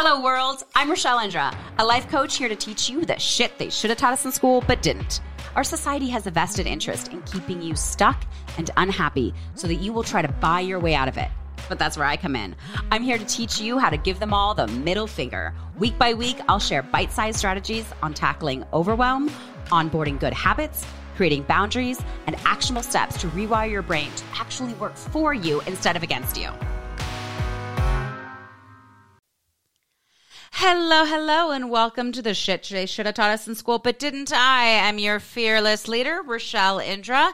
Hello, world. I'm Rachelle Indra, a life coach here to teach you the shit they should have taught us in school but didn't. Our society has a vested interest in keeping you stuck and unhappy so that you will try to buy your way out of it. But that's where I come in. I'm here to teach you how to give them all the middle finger. Week by week, I'll share bite sized strategies on tackling overwhelm, onboarding good habits, creating boundaries, and actionable steps to rewire your brain to actually work for you instead of against you. Hello, hello, and welcome to the shit they should have taught us in school, but didn't I? I? am your fearless leader, Rachelle Indra.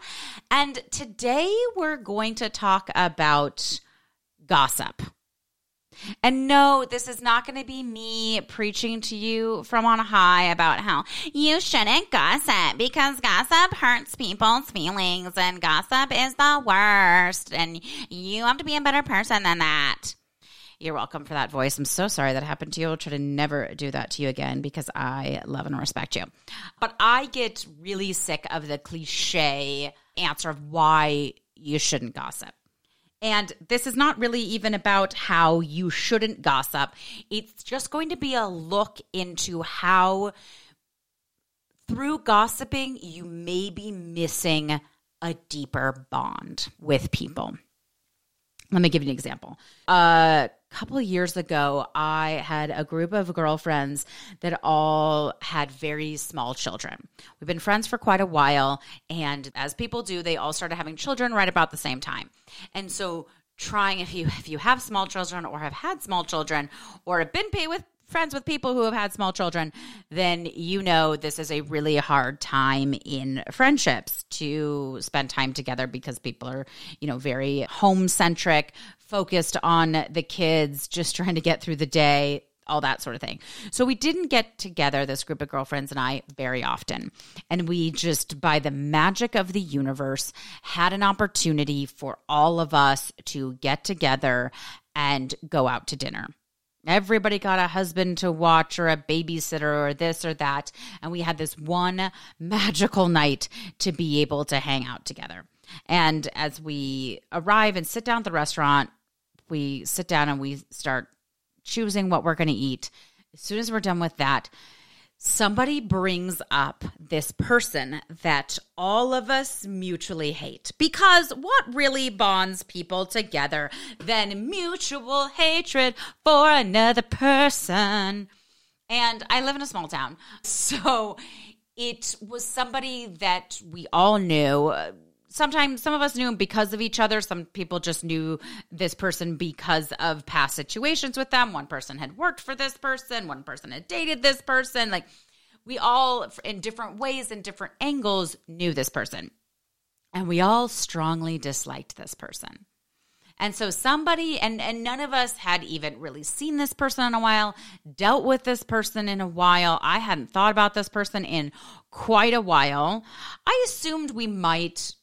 And today we're going to talk about gossip. And no, this is not going to be me preaching to you from on high about how you shouldn't gossip because gossip hurts people's feelings and gossip is the worst. And you have to be a better person than that. You're welcome for that voice. I'm so sorry that happened to you. I'll try to never do that to you again because I love and respect you. But I get really sick of the cliche answer of why you shouldn't gossip. And this is not really even about how you shouldn't gossip. It's just going to be a look into how, through gossiping, you may be missing a deeper bond with people. Let me give you an example. A couple years ago, I had a group of girlfriends that all had very small children. We've been friends for quite a while, and as people do, they all started having children right about the same time. And so trying if you if you have small children or have had small children or have been paid with friends with people who have had small children, then you know this is a really hard time in friendships to spend time together because people are, you know, very home centric, focused on the kids, just trying to get through the day, all that sort of thing. So we didn't get together, this group of girlfriends and I, very often. And we just, by the magic of the universe, had an opportunity for all of us to get together and go out to dinner. Everybody got a husband to watch or a babysitter or this or that. And we had this one magical night to be able to hang out together. And as we arrive and sit down at the restaurant, we sit down and we start choosing what we're going to eat. As soon as we're done with that, somebody brings up this person that all of us mutually hate. Because what really bonds people together than mutual hatred for another person? And I live in a small town. So it was somebody that we all knew uh, sometimes some of us knew him because of each other. Some people just knew this person because of past situations with them. One person had worked for this person, one person had dated this person. Like we all, in different ways and different angles, knew this person. And we all strongly disliked this person. And so somebody and and none of us had even really seen this person in a while, dealt with this person in a while. I hadn't thought about this person in quite a while. I assumed we might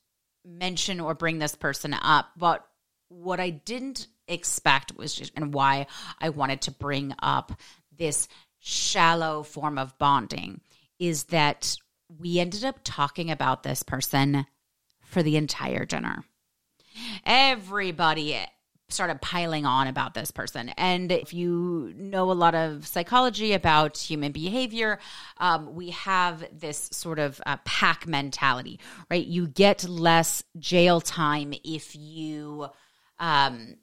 mention or bring this person up, but what I didn't expect was just, and why I wanted to bring up this shallow form of bonding is that we ended up talking about this person for the entire dinner. Everybody started piling on about this person. And if you know a lot of psychology about human behavior, um, we have this sort of uh, pack mentality, right? You get less jail time if you. Um,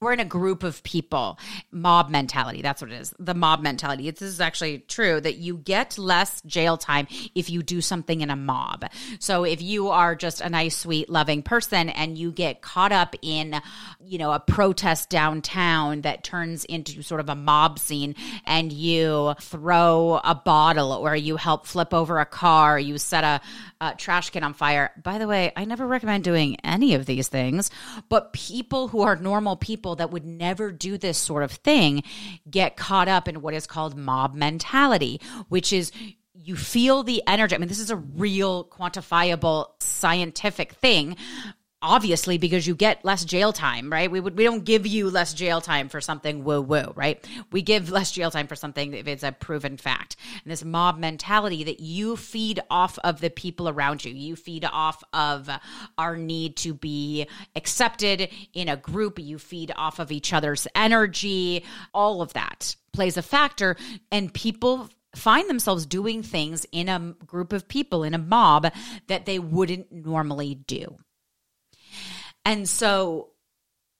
we're in a group of people. Mob mentality that's what it is. The mob mentality. This is actually true that you get less jail time if you do something in a mob. So if you are just a nice sweet loving person and you get caught up in you know a protest downtown that turns into sort of a mob scene and you throw a bottle or you help flip over a car you set a, a trash can on fire. By the way i never recommend doing any of these things but people who are normal people people that would never do this sort of thing get caught up in what is called mob mentality, which is you feel the energy. I mean, this is a real quantifiable scientific thing. Obviously because you get less jail time, right? We would we don't give you less jail time for something woo woo, right? We give less jail time for something if it's a proven fact. And this mob mentality that you feed off of the people around you. You feed off of our need to be accepted in a group. You feed off of each other's energy. All of that plays a factor and people find themselves doing things in a group of people in a mob that they wouldn't normally do. And so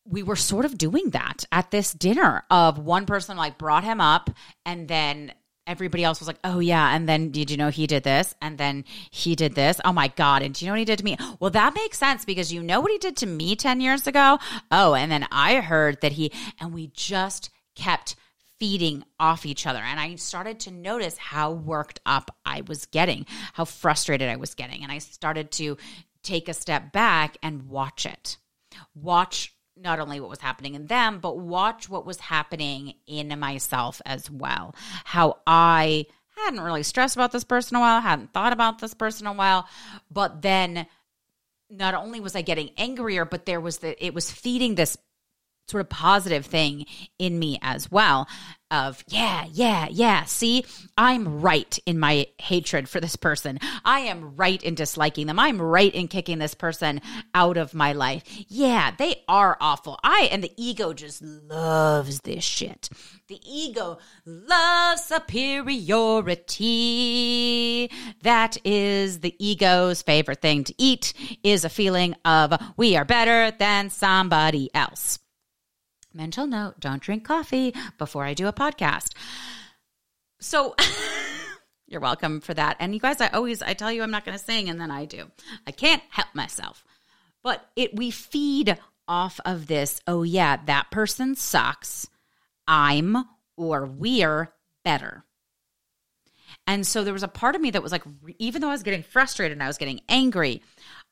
we were sort of doing that at this dinner of one person like brought him up and then everybody else was like, "Oh yeah," and then did you know he did this, and then he did this. Oh my god! And do you know what he did to me? Well, that makes sense because you know what he did to me ten years ago. Oh, and then I heard that he and we just kept feeding off each other, and I started to notice how worked up I was getting, how frustrated I was getting, and I started to take a step back and watch it. Watch not only what was happening in them, but watch what was happening in myself as well. How I hadn't really stressed about this person a while, hadn't thought about this person a while, but then not only was I getting angrier, but there was the it was feeding this sort of positive thing in me as well of yeah yeah yeah. See i'm right in my hatred for this person. I am right in disliking them. I'm right in kicking this person out of my life. Yeah they are awful. I and the ego just loves this shit. The ego loves superiority. That is the ego's favorite thing to eat is a feeling of we are better than somebody else mental note don't drink coffee before I do a podcast. So you're welcome for that. And you guys, I always I tell you I'm not going to sing and then I do. I can't help myself. But it we feed off of this, oh yeah, that person sucks. I'm or we're better. And so there was a part of me that was like, even though I was getting frustrated and I was getting angry,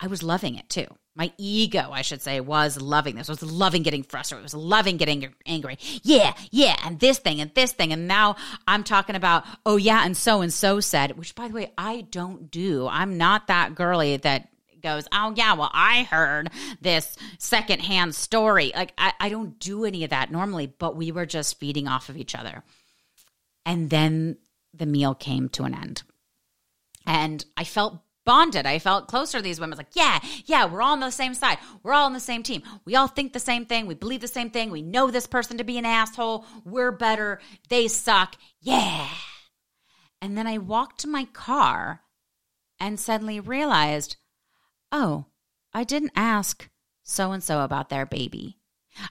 I was loving it too. My ego, I should say, was loving this. Was loving getting frustrated. Was loving getting angry. Yeah, yeah, and this thing and this thing. And now I'm talking about, oh, yeah, and so and so said, which by the way, I don't do. I'm not that girly that goes, oh, yeah, well, I heard this secondhand story. Like, I, I don't do any of that normally, but we were just feeding off of each other. And then the meal came to an end. And I felt bonded. I felt closer to these women. Like, yeah, yeah, we're all on the same side. We're all on the same team. We all think the same thing. We believe the same thing. We know this person to be an asshole. We're better. They suck. Yeah. And then I walked to my car and suddenly realized, oh, I didn't ask so and so about their baby.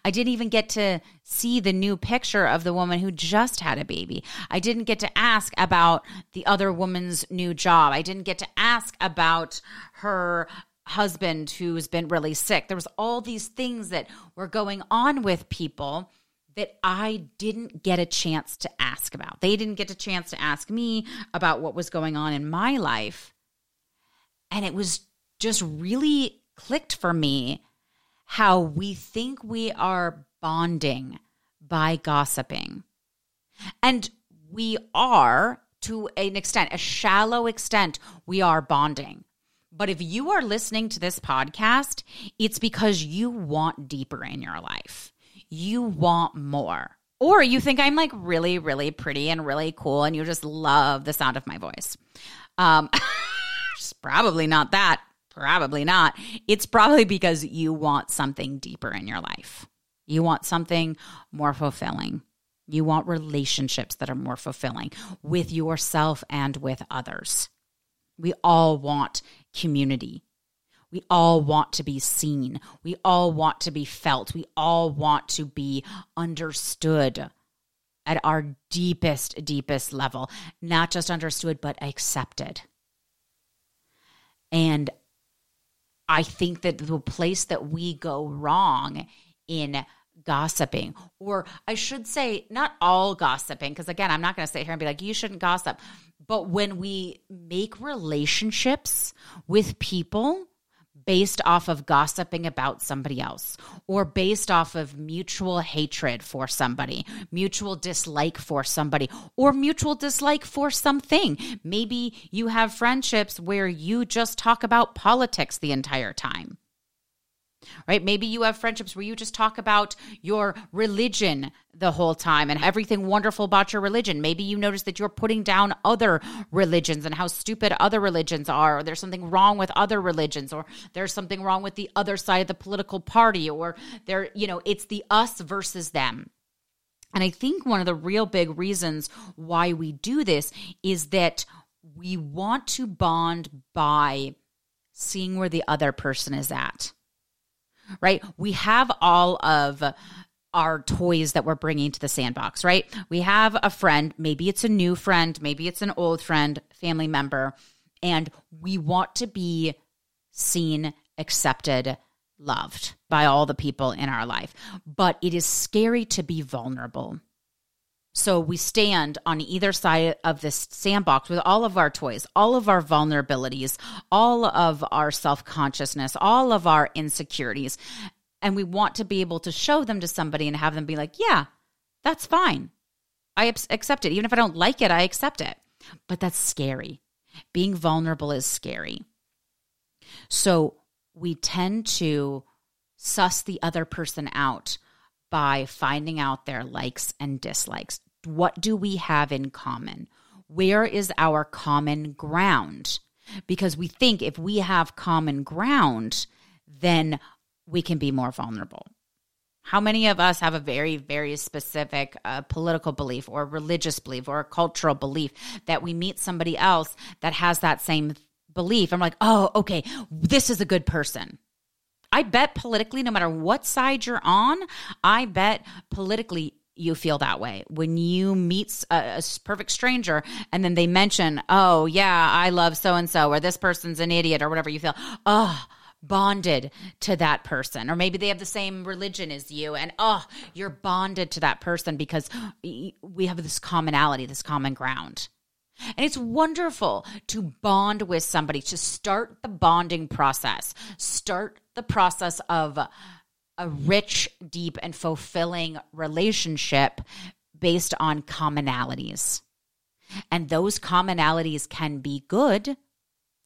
I didn't even get to see the new picture of the woman who just had a baby. I didn't get to ask about the other woman's new job. I didn't get to ask about her husband who's been really sick. There was all these things that were going on with people that I didn't get a chance to ask about. They didn't get a chance to ask me about what was going on in my life. And it was just really clicked for me how we think we are bonding by gossiping. And we are, to an extent, a shallow extent, we are bonding. But if you are listening to this podcast, it's because you want deeper in your life. You want more. Or you think I'm like really, really pretty and really cool and you just love the sound of my voice. Um, probably not that. Probably not. It's probably because you want something deeper in your life. You want something more fulfilling. You want relationships that are more fulfilling with yourself and with others. We all want community. We all want to be seen. We all want to be felt. We all want to be understood at our deepest, deepest level. Not just understood, but accepted. And I think that the place that we go wrong in gossiping, or I should say, not all gossiping, because again, I'm not going to sit here and be like, you shouldn't gossip. But when we make relationships with people based off of gossiping about somebody else or based off of mutual hatred for somebody, mutual dislike for somebody, or mutual dislike for something. Maybe you have friendships where you just talk about politics the entire time. Right? Maybe you have friendships where you just talk about your religion the whole time and everything wonderful about your religion. Maybe you notice that you're putting down other religions and how stupid other religions are, or there's something wrong with other religions, or there's something wrong with the other side of the political party, or there, you know, it's the us versus them. And I think one of the real big reasons why we do this is that we want to bond by seeing where the other person is at right? We have all of our toys that we're bringing to the sandbox, right? We have a friend, maybe it's a new friend, maybe it's an old friend, family member, and we want to be seen, accepted, loved by all the people in our life. But it is scary to be vulnerable. So we stand on either side of this sandbox with all of our toys, all of our vulnerabilities, all of our self consciousness, all of our insecurities. And we want to be able to show them to somebody and have them be like, yeah, that's fine. I accept it. Even if I don't like it, I accept it. But that's scary. Being vulnerable is scary. So we tend to suss the other person out by finding out their likes and dislikes. What do we have in common? Where is our common ground? Because we think if we have common ground, then we can be more vulnerable. How many of us have a very, very specific uh, political belief or religious belief or a cultural belief that we meet somebody else that has that same belief? I'm like, oh, okay, this is a good person. I bet politically, no matter what side you're on, I bet politically you feel that way when you meet a, a, perfect stranger and then they mention, "Oh, yeah, I love so and so," or "This person's an idiot," or whatever. You feel, oh, bonded to that person, or maybe they have the same religion as you, and oh, you're bonded to that person because we have this commonality, this common ground. And it's wonderful to bond with somebody, to start the bonding process, start the process of a rich, deep, and fulfilling relationship based on commonalities. And those commonalities can be good.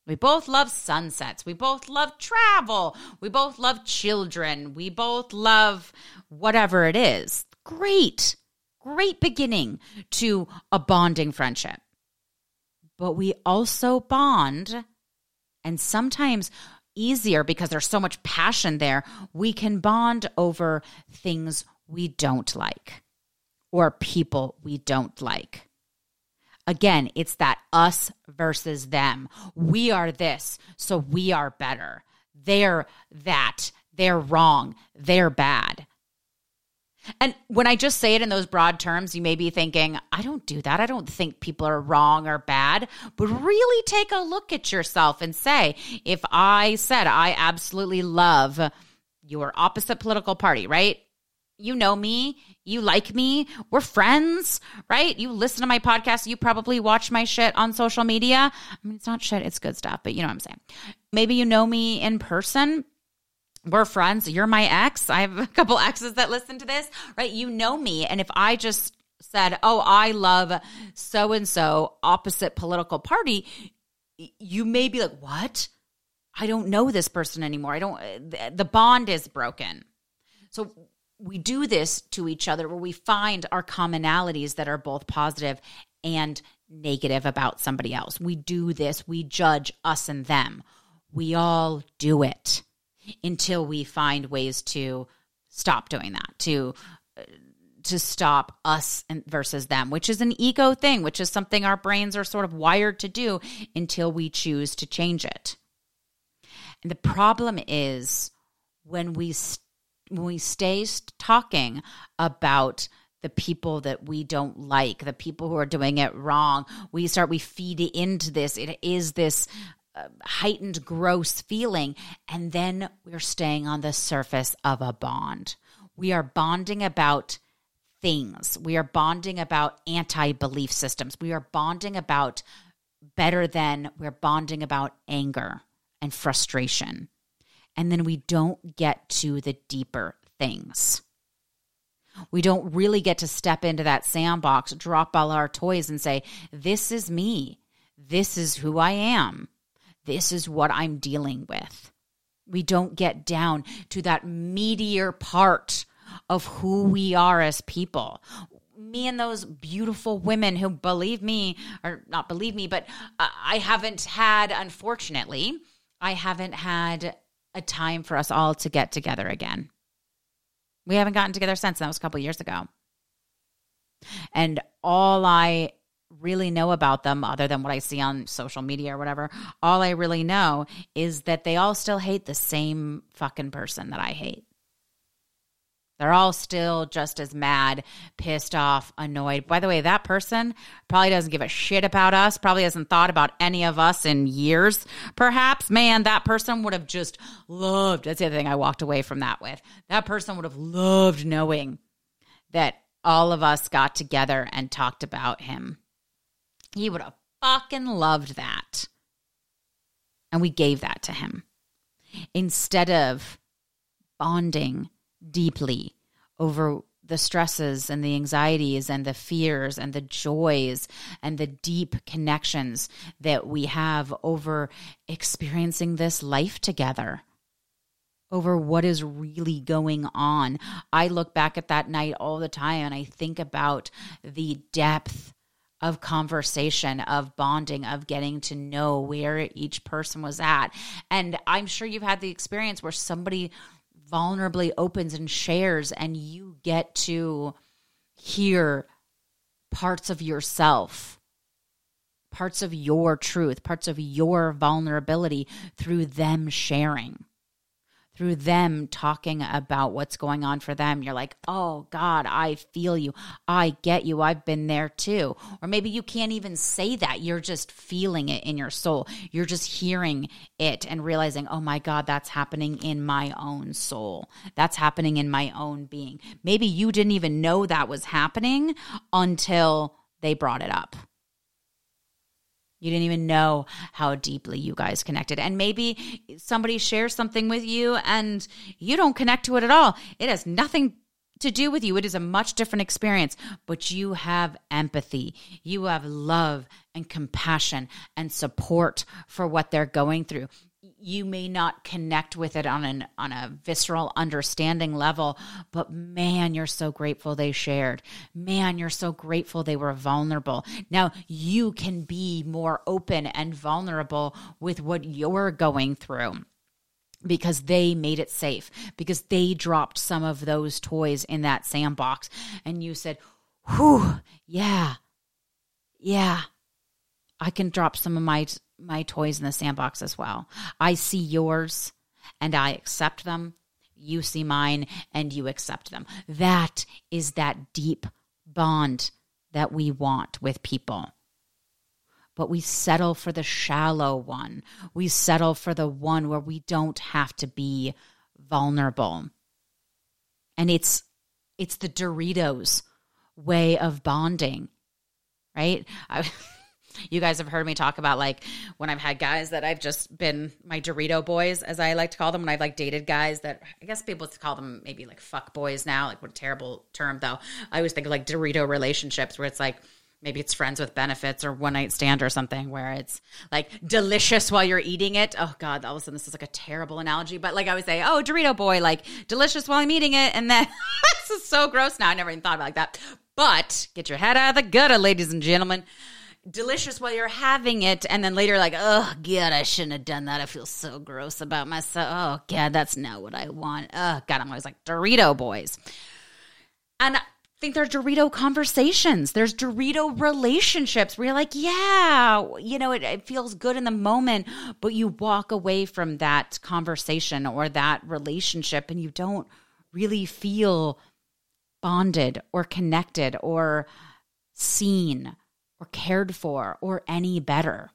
We both love sunsets. We both love travel. We both love children. We both love whatever it is. Great, great beginning to a bonding friendship but we also bond. And sometimes easier because there's so much passion there, we can bond over things we don't like or people we don't like. Again, it's that us versus them. We are this, so we are better. They're that. They're wrong. They're bad. And when I just say it in those broad terms, you may be thinking, I don't do that. I don't think people are wrong or bad. But really take a look at yourself and say, if I said I absolutely love your opposite political party, right? You know me, you like me, we're friends, right? You listen to my podcast, you probably watch my shit on social media. I mean, it's not shit, it's good stuff, but you know what I'm saying. Maybe you know me in person we're friends. You're my ex. I have a couple exes that listen to this, right? You know me. And if I just said, oh, I love so and so opposite political party, you may be like, what? I don't know this person anymore. I don't, the bond is broken. So we do this to each other where we find our commonalities that are both positive and negative about somebody else. We do this, we judge us and them. We all do it until we find ways to stop doing that, to to stop us versus them, which is an ego thing, which is something our brains are sort of wired to do until we choose to change it. And the problem is when we when we stay talking about the people that we don't like, the people who are doing it wrong, we start we feed into this. It is this heightened, gross feeling. And then we're staying on the surface of a bond. We are bonding about things. We are bonding about anti belief systems. We are bonding about better than we're bonding about anger and frustration. And then we don't get to the deeper things. We don't really get to step into that sandbox, drop all our toys, and say, This is me. This is who I am. This is what I'm dealing with. We don't get down to that meatier part of who we are as people. Me and those beautiful women who believe me, or not believe me, but uh, I haven't had, unfortunately, I haven't had a time for us all to get together again. We haven't gotten together since. That was a couple years ago. And all I really know about them, other than what I see on social media or whatever, all I really know is that they all still hate the same fucking person that I hate. They're all still just as mad, pissed off, annoyed. By the way, that person probably doesn't give a shit about us, probably hasn't thought about any of us in years, perhaps. Man, that person would have just loved. That's the other thing I walked away from that with. That person would have loved knowing that all of us got together and talked about him. He would have fucking loved that. And we gave that to him. Instead of bonding deeply over the stresses and the anxieties and the fears and the joys and the deep connections that we have over experiencing this life together over what is really going on. I look back at that night all the time and I think about the depth of conversation, of bonding, of getting to know where each person was at. And I'm sure you've had the experience where somebody vulnerably opens and shares, and you get to hear parts of yourself, parts of your truth, parts of your vulnerability through them sharing through them talking about what's going on for them, you're like, oh God, I feel you. I get you. I've been there too. Or maybe you can't even say that. You're just feeling it in your soul. You're just hearing it and realizing, oh my God, that's happening in my own soul. That's happening in my own being. Maybe you didn't even know that was happening until they brought it up. You didn't even know how deeply you guys connected. And maybe somebody shares something with you and you don't connect to it at all. It has nothing to do with you. It is a much different experience, but you have empathy. You have love and compassion and support for what they're going through you may not connect with it on an on a visceral understanding level but man you're so grateful they shared. Man you're so grateful they were vulnerable. Now you can be more open and vulnerable with what you're going through because they made it safe because they dropped some of those toys in that sandbox. And you said whew yeah yeah I can drop some of my my toys in the sandbox as well. I see yours and I accept them. You see mine and you accept them. That is that deep bond that we want with people. But we settle for the shallow one. We settle for the one where we don't have to be vulnerable. And it's it's the Doritos way of bonding, right? I, you guys have heard me talk about like when I've had guys that I've just been my Dorito boys, as I like to call them, when I've like dated guys that I guess people call them maybe like fuck boys now. Like what a terrible term though. I always think of like Dorito relationships where it's like maybe it's friends with benefits or one night stand or something where it's like delicious while you're eating it. Oh God, all of a sudden this is like a terrible analogy, but like I would say, oh Dorito boy, like delicious while I'm eating it, and then this is so gross. Now I never even thought about like that. But get your head out of the gutter, ladies and gentlemen delicious while you're having it and then later like oh god i shouldn't have done that. I feel so gross about myself. Oh god that's not what i want. Oh god i'm always like dorito boys. And i think there's dorito conversations. There's dorito relationships where you're like yeah you know it, it feels good in the moment but you walk away from that conversation or that relationship and you don't really feel bonded or connected or seen or cared for or any better.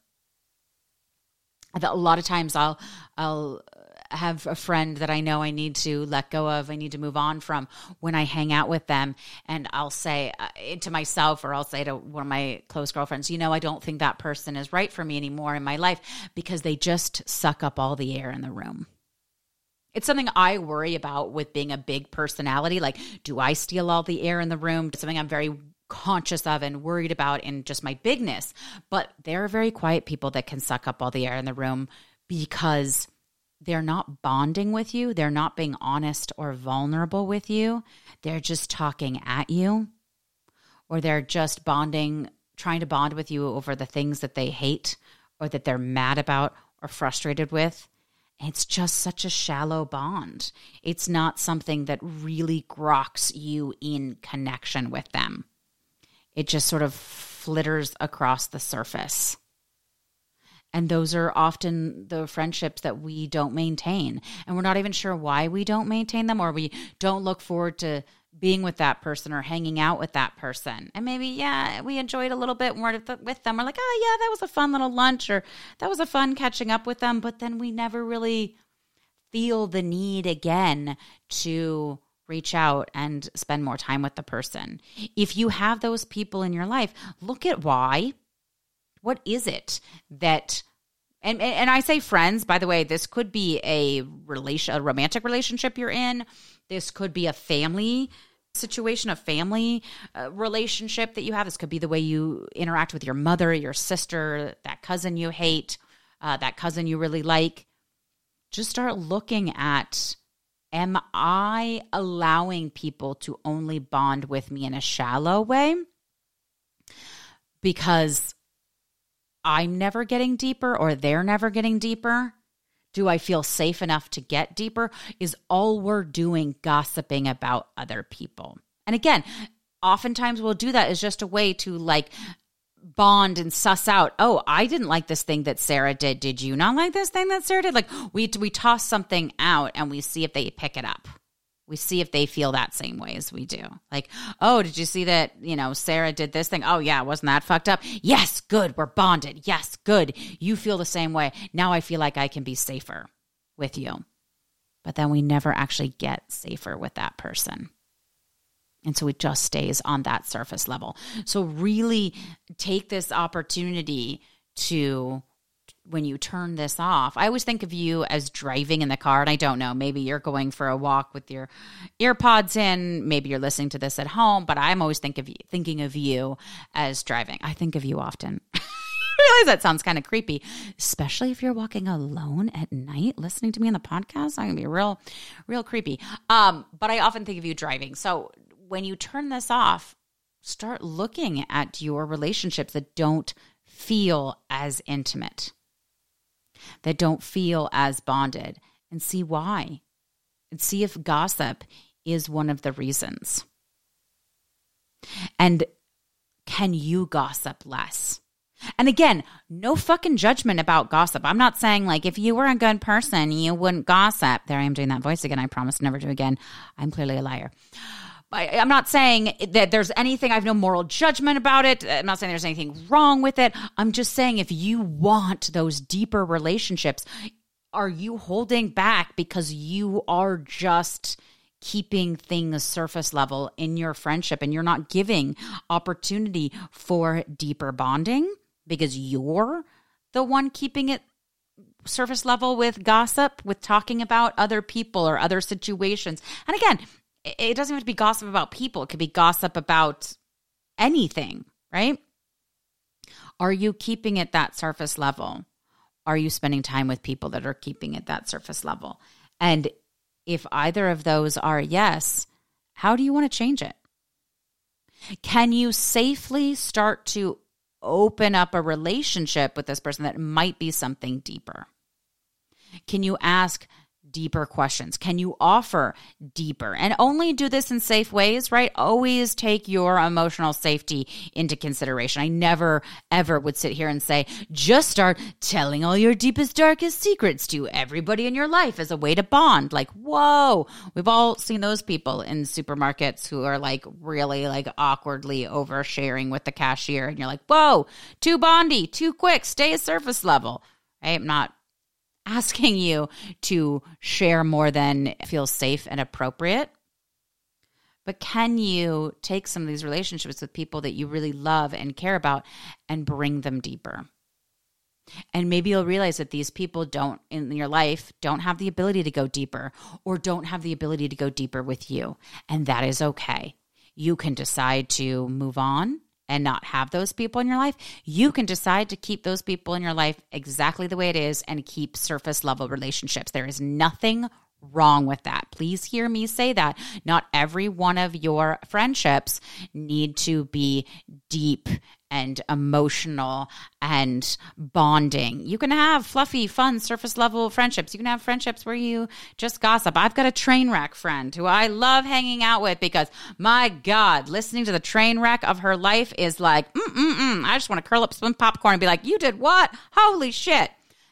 A lot of times I'll I'll have a friend that I know I need to let go of, I need to move on from when I hang out with them. And I'll say uh, to myself, or I'll say to one of my close girlfriends, you know, I don't think that person is right for me anymore in my life because they just suck up all the air in the room. It's something I worry about with being a big personality. Like, do I steal all the air in the room? It's something I'm very conscious of and worried about in just my bigness. But there are very quiet people that can suck up all the air in the room because they're not bonding with you, they're not being honest or vulnerable with you, they're just talking at you, or they're just bonding, trying to bond with you over the things that they hate or that they're mad about or frustrated with. It's just such a shallow bond. It's not something that really grokks you in connection with them. It just sort of flitters across the surface. And those are often the friendships that we don't maintain. And we're not even sure why we don't maintain them or we don't look forward to being with that person or hanging out with that person. And maybe, yeah, we enjoyed a little bit more with them. We're like, oh, yeah, that was a fun little lunch or that was a fun catching up with them. But then we never really feel the need again to reach out and spend more time with the person. If you have those people in your life, look at why what is it that and and I say friends, by the way, this could be a relation a romantic relationship you're in. This could be a family situation, a family uh, relationship that you have. This could be the way you interact with your mother, your sister, that cousin you hate, uh, that cousin you really like. Just start looking at am I allowing people to only bond with me in a shallow way? Because I'm never getting deeper or they're never getting deeper? Do I feel safe enough to get deeper? Is all we're doing gossiping about other people? And again, oftentimes we'll do that as just a way to like bond and suss out oh i didn't like this thing that sarah did did you not like this thing that sarah did like we we toss something out and we see if they pick it up we see if they feel that same way as we do. Like, oh, did you see that, you know, Sarah did this thing? Oh, yeah, wasn't that fucked up? Yes, good. We're bonded. Yes, good. You feel the same way. Now I feel like I can be safer with you. But then we never actually get safer with that person. And so it just stays on that surface level. So really take this opportunity to when you turn this off. I always think of you as driving in the car, and I don't know, maybe you're going for a walk with your earpods in, maybe you're listening to this at home, but I'm always think of you, thinking of you as driving. I think of you often. I realize that sounds kind of creepy, especially if you're walking alone at night listening to me on the podcast. I'm gonna be real, real creepy. Um, but I often think of you driving. So when you turn this off, start looking at your relationships that don't feel as intimate that don't feel as bonded and see why and see if gossip is one of the reasons. And can you gossip less? And again, no fucking judgment about gossip. I'm not saying like if you were a good person, you wouldn't gossip. There I am doing that voice again. I promise never do again. I'm clearly a liar. I, am not saying that there's anything, I have no moral judgment about it. I'm not saying there's anything wrong with it. I'm just saying if you want those deeper relationships, are you holding back because you are just keeping things surface level in your friendship and you're not giving opportunity for deeper bonding because you're the one keeping it surface level with gossip, with talking about other people or other situations. And again, it doesn't have to be gossip about people. It could be gossip about anything, right? Are you keeping it that surface level? Are you spending time with people that are keeping it that surface level? And if either of those are yes, how do you want to change it? Can you safely start to open up a relationship with this person that might be something deeper? Can you ask, deeper questions? Can you offer deeper? And only do this in safe ways, right? Always take your emotional safety into consideration. I never, ever would sit here and say, just start telling all your deepest, darkest secrets to everybody in your life as a way to bond. Like, whoa, we've all seen those people in supermarkets who are like really like awkwardly oversharing with the cashier. And you're like, whoa, too bondy, too quick, stay at surface level. I'm not asking you to share more than feels safe and appropriate. But can you take some of these relationships with people that you really love and care about and bring them deeper? And maybe you'll realize that these people don't in your life don't have the ability to go deeper or don't have the ability to go deeper with you. And that is okay. You can decide to move on and not have those people in your life, you can decide to keep those people in your life exactly the way it is and keep surface level relationships. There is nothing wrong with that. Please hear me say that. Not every one of your friendships need to be deep and emotional and bonding. You can have fluffy, fun, surface level friendships. You can have friendships where you just gossip. I've got a train wreck friend who I love hanging out with because my God, listening to the train wreck of her life is like, mm mm mm. I just want to curl up some popcorn and be like, you did what? Holy shit.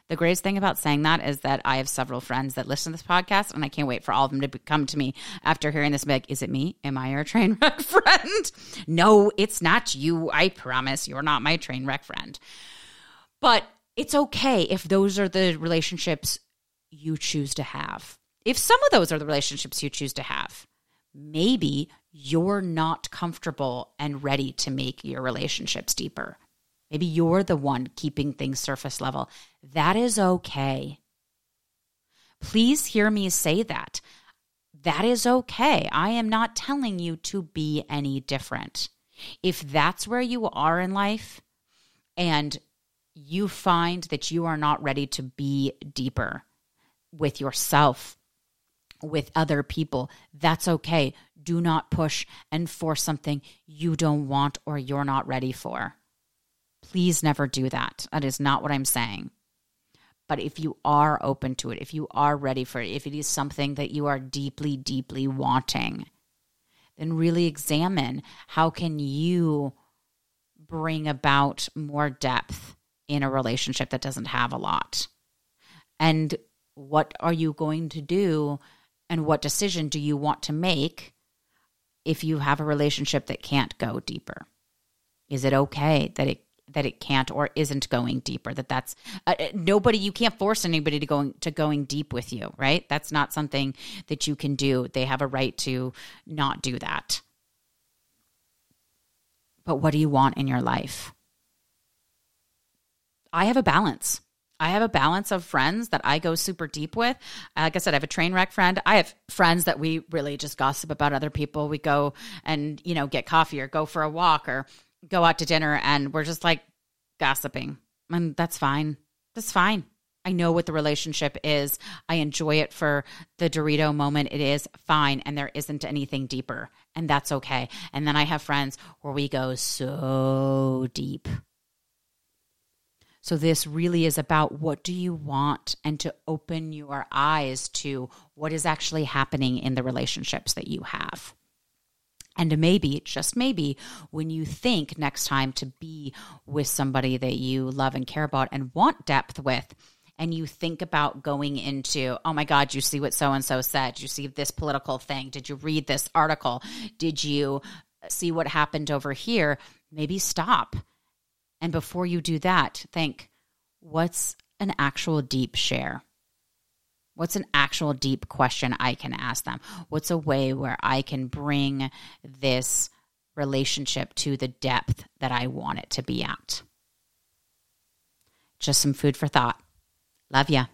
The greatest thing about saying that is that I have several friends that listen to this podcast, and I can't wait for all of them to come to me after hearing this. Like, is it me? Am I your train wreck friend? no, it's not you. I promise you're not my train wreck friend. But it's okay if those are the relationships you choose to have. If some of those are the relationships you choose to have, maybe you're not comfortable and ready to make your relationships deeper. Maybe you're the one keeping things surface level. That is okay. Please hear me say that. That is okay. I am not telling you to be any different. If that's where you are in life and you find that you are not ready to be deeper with yourself, with other people, that's okay. Do not push and force something you don't want or you're not ready for. Please never do that. That is not what I'm saying. But if you are open to it, if you are ready for it, if it is something that you are deeply, deeply wanting, then really examine how can you bring about more depth in a relationship that doesn't have a lot. And what are you going to do and what decision do you want to make if you have a relationship that can't go deeper? Is it okay that it that it can't or isn't going deeper that that's uh, uh, nobody you can't force anybody to going to going deep with you right that's not something that you can do they have a right to not do that but what do you want in your life i have a balance I have a balance of friends that I go super deep with. Like I said, I have a train wreck friend. I have friends that we really just gossip about other people. We go and, you know, get coffee or go for a walk or go out to dinner and we're just like gossiping. And that's fine. That's fine. I know what the relationship is. I enjoy it for the Dorito moment. It is fine. And there isn't anything deeper. And that's okay. And then I have friends where we go so deep. So this really is about what do you want and to open your eyes to what is actually happening in the relationships that you have. And maybe, just maybe, when you think next time to be with somebody that you love and care about and want depth with, and you think about going into, oh my God, you see what so and so said? You see this political thing? Did you read this article? Did you see what happened over here? Maybe stop. And before you do that, think, what's an actual deep share? What's an actual deep question I can ask them? What's a way where I can bring this relationship to the depth that I want it to be at? Just some food for thought. Love ya.